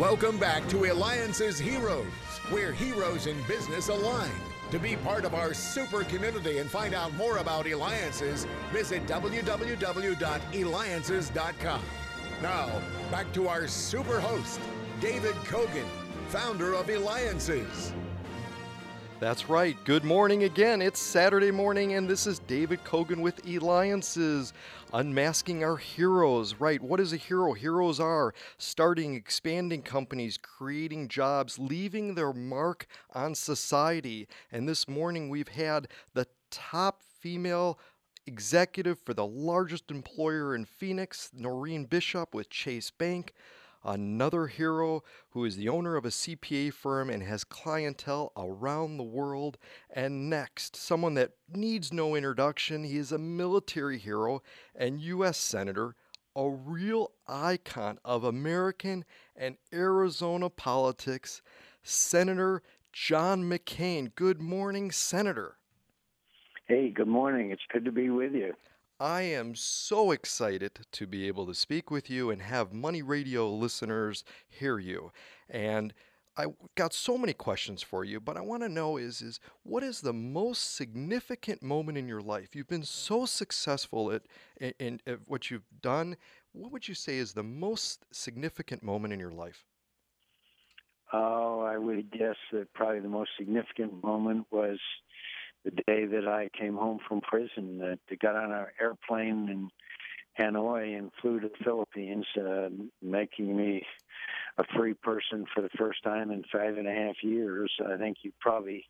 Welcome back to Eliance's Heroes, where heroes in business align. To be part of our super community and find out more about Eliances, visit www.eliances.com. Now, back to our super host, David Cogan, founder of Eliances. That's right. Good morning again. It's Saturday morning, and this is David Cogan with Eliances, unmasking our heroes. Right. What is a hero? Heroes are starting, expanding companies, creating jobs, leaving their mark on society. And this morning, we've had the top female executive for the largest employer in Phoenix, Noreen Bishop with Chase Bank another hero who is the owner of a CPA firm and has clientele around the world. And next, someone that needs no introduction, he is a military hero and U.S. Senator, a real icon of American and Arizona politics, Senator John McCain. Good morning, Senator. Hey, good morning. It's good to be with you. I am so excited to be able to speak with you and have Money Radio listeners hear you. And I got so many questions for you, but I want to know is is what is the most significant moment in your life? You've been so successful at, in, in at what you've done. What would you say is the most significant moment in your life? Oh, I would guess that probably the most significant moment was the day that I came home from prison, that got on an airplane in Hanoi and flew to the Philippines, uh, making me a free person for the first time in five and a half years. I think you probably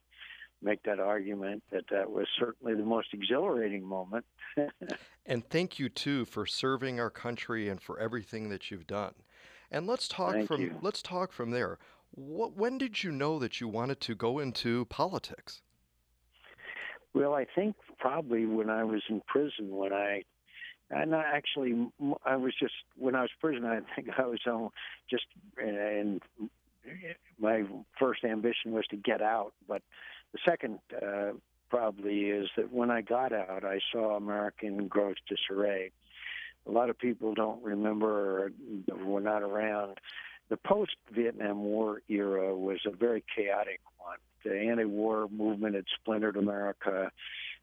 make that argument that that was certainly the most exhilarating moment. and thank you too for serving our country and for everything that you've done. And let's talk thank from you. let's talk from there. What, when did you know that you wanted to go into politics? Well, I think probably when I was in prison, when I, and I actually, I was just when I was prison. I think I was on just, and my first ambition was to get out. But the second uh, probably is that when I got out, I saw America in gross disarray. A lot of people don't remember or were not around. The post Vietnam War era was a very chaotic the anti-war movement had splintered America.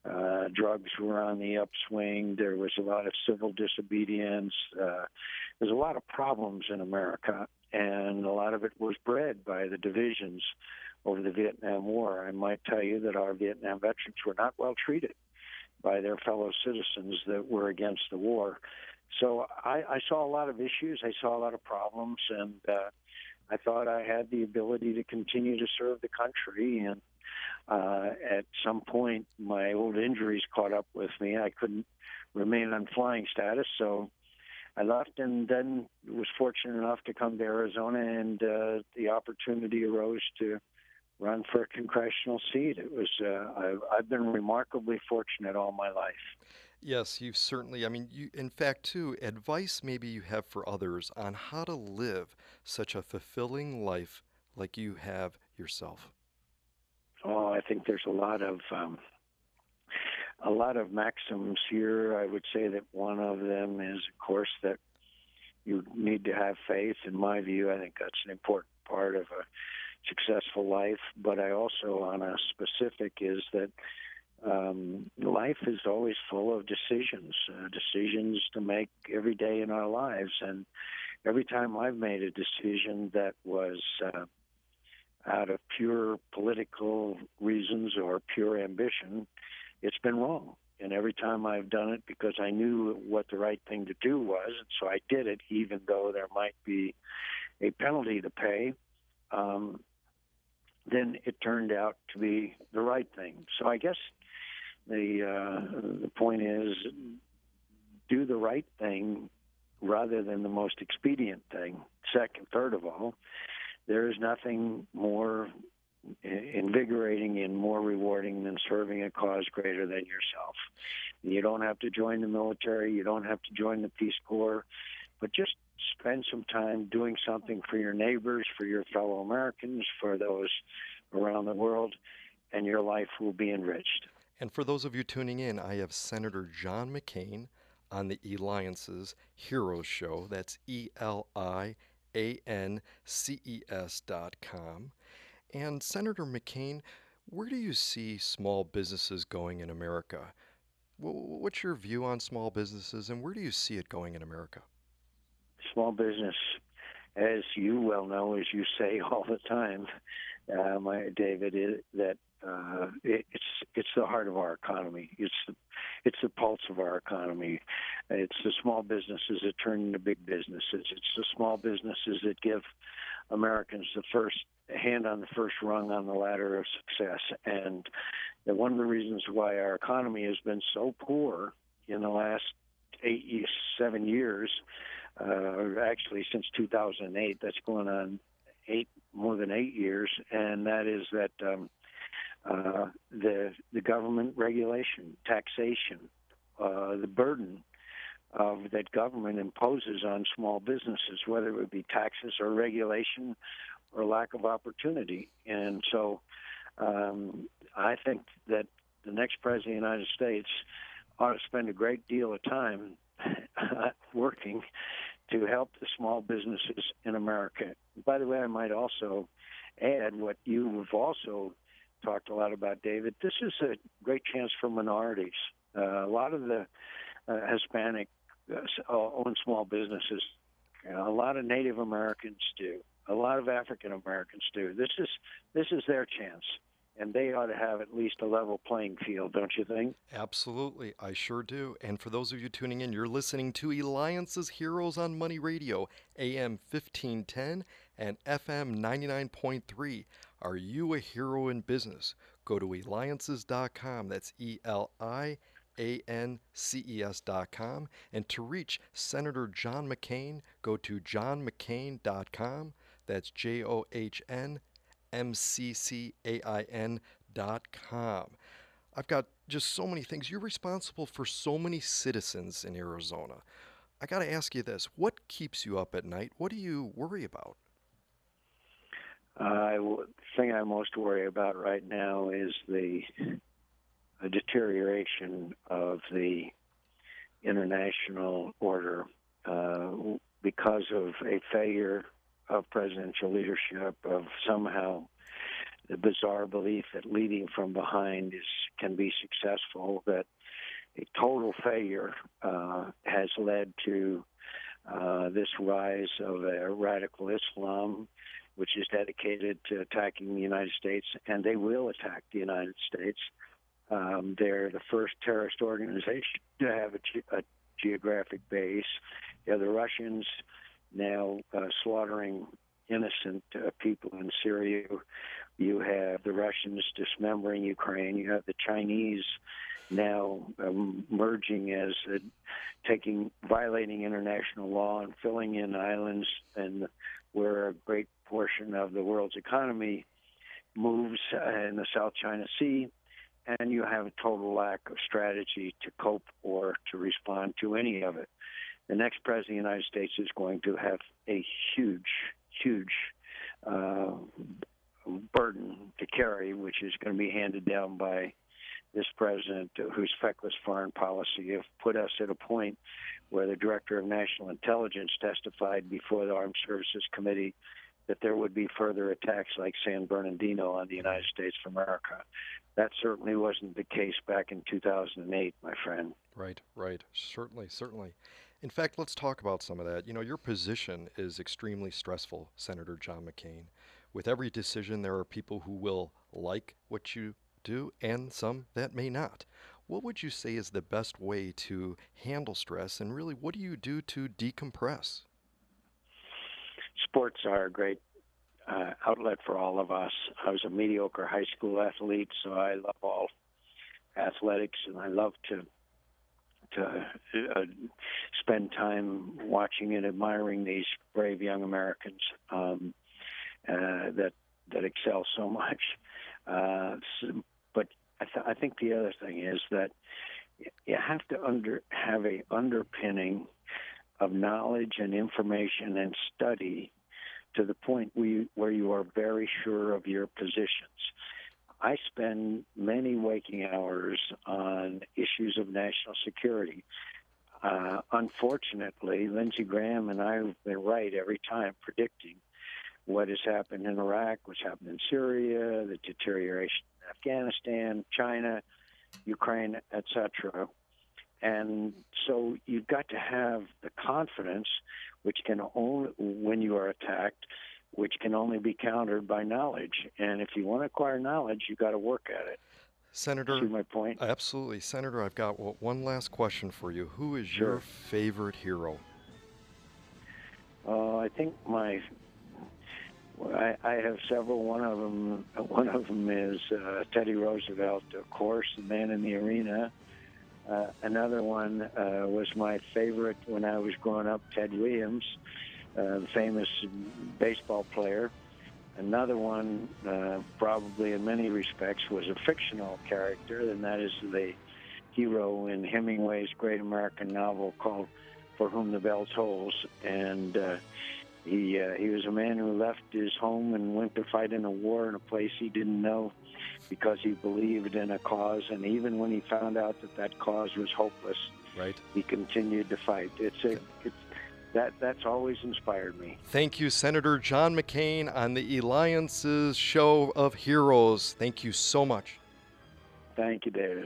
Uh, drugs were on the upswing. There was a lot of civil disobedience. Uh, there's a lot of problems in America, and a lot of it was bred by the divisions over the Vietnam War. I might tell you that our Vietnam veterans were not well treated by their fellow citizens that were against the war. So I, I saw a lot of issues. I saw a lot of problems, and uh, I thought I had the ability to continue to serve the country. And uh, at some point, my old injuries caught up with me. I couldn't remain on flying status, so I left and then was fortunate enough to come to Arizona, and uh, the opportunity arose to run for a congressional seat. It was uh, I've, I've been remarkably fortunate all my life. Yes, you've certainly. I mean, you, in fact, too, advice maybe you have for others on how to live such a fulfilling life like you have yourself. Oh, I think there's a lot of um, a lot of maxims here. I would say that one of them is, of course, that you need to have faith. In my view, I think that's an important part of a successful life. But I also, on a specific, is that um, life is always full of decisions, uh, decisions to make every day in our lives. And every time I've made a decision that was uh, out of pure political reasons or pure ambition, it's been wrong. And every time I've done it because I knew what the right thing to do was, and so I did it, even though there might be a penalty to pay. Um, then it turned out to be the right thing. So I guess the uh, the point is do the right thing rather than the most expedient thing. Second, third of all, there is nothing more invigorating and more rewarding than serving a cause greater than yourself. You don't have to join the military, you don't have to join the Peace Corps, but just spend some time doing something for your neighbors, for your fellow Americans, for those around the world, and your life will be enriched. And for those of you tuning in, I have Senator John McCain on the Eliances Heroes Show. That's E L I A N C E S.com. And Senator McCain, where do you see small businesses going in America? What's your view on small businesses and where do you see it going in America? Small business, as you well know, as you say all the time, uh, my David, that uh, it, it's it's the heart of our economy. It's the it's the pulse of our economy. It's the small businesses that turn into big businesses. It's the small businesses that give Americans the first hand on the first rung on the ladder of success. And one of the reasons why our economy has been so poor in the last eight, seven years, uh, actually since 2008, that's going on eight more than eight years, and that is that um, uh, the the government regulation, taxation, uh, the burden of that government imposes on small businesses, whether it would be taxes or regulation or lack of opportunity. And so, um, I think that the next president of the United States ought to spend a great deal of time working to help the small businesses in America. By the way, I might also add what you have also talked a lot about, David. This is a great chance for minorities. Uh, a lot of the uh, Hispanic uh, own small businesses. Know, a lot of Native Americans do. A lot of African Americans do. This is this is their chance and they ought to have at least a level playing field, don't you think? Absolutely, I sure do. And for those of you tuning in, you're listening to Eliances Heroes on Money Radio, AM 1510 and FM 99.3. Are you a hero in business? Go to eliances.com. That's E L I A N C E S.com. And to reach Senator John McCain, go to johnmccain.com. That's J O H N mccain.com. I've got just so many things. You're responsible for so many citizens in Arizona. I got to ask you this what keeps you up at night? What do you worry about? Uh, the thing I most worry about right now is the, the deterioration of the international order uh, because of a failure of presidential leadership, of somehow the bizarre belief that leading from behind is can be successful, that a total failure uh, has led to uh, this rise of a radical Islam, which is dedicated to attacking the United States, and they will attack the United States. Um, they're the first terrorist organization to have a, ge- a geographic base. The Russians now uh, slaughtering innocent uh, people in Syria. You have the Russians dismembering Ukraine. You have the Chinese now um, merging as taking violating international law and filling in islands and where a great portion of the world's economy moves uh, in the South China Sea and you have a total lack of strategy to cope or to respond to any of it the next president of the United States is going to have a huge, huge uh, burden to carry, which is going to be handed down by this president whose feckless foreign policy have put us at a point where the director of national intelligence testified before the Armed Services Committee that there would be further attacks like San Bernardino on the United States of America. That certainly wasn't the case back in 2008, my friend. Right, right. Certainly, certainly. In fact, let's talk about some of that. You know, your position is extremely stressful, Senator John McCain. With every decision, there are people who will like what you do and some that may not. What would you say is the best way to handle stress, and really, what do you do to decompress? Sports are a great uh, outlet for all of us. I was a mediocre high school athlete, so I love all athletics, and I love to to uh, spend time watching and admiring these brave young Americans um, uh, that that excel so much. Uh, so, but I, th- I think the other thing is that you have to under have a underpinning of knowledge and information and study to the point where you, are very sure of your positions. I spend many waking hours on issues of national security. uh, unfortunately, Lindsey Graham and I have been right every time predicting what has happened in Iraq, what's happened in Syria, the deterioration in Afghanistan, China, Ukraine, etc. And so you've got to have the confidence, which can only, when you are attacked, which can only be countered by knowledge. And if you want to acquire knowledge, you've got to work at it. Senator, See my point? absolutely. Senator, I've got one last question for you. Who is Sure. your favorite hero? Uh, I think my I, I have several. One of them, one of them is uh, Teddy Roosevelt, of course, the man in the arena. Uh, another one uh, was my favorite when I was growing up, Ted Williams, uh, the famous baseball player. Another one, uh, probably in many respects, was a fictional character, and that is the hero in Hemingway's great American novel called "For Whom the Bell Tolls." And uh, he uh, he was a man who left his home and went to fight in a war in a place he didn't know because he believed in a cause. And even when he found out that that cause was hopeless, Right. he continued to fight. It's a it's that that's always inspired me. Thank you, Senator John McCain, on the Eliance's show of heroes. Thank you so much. Thank you, David.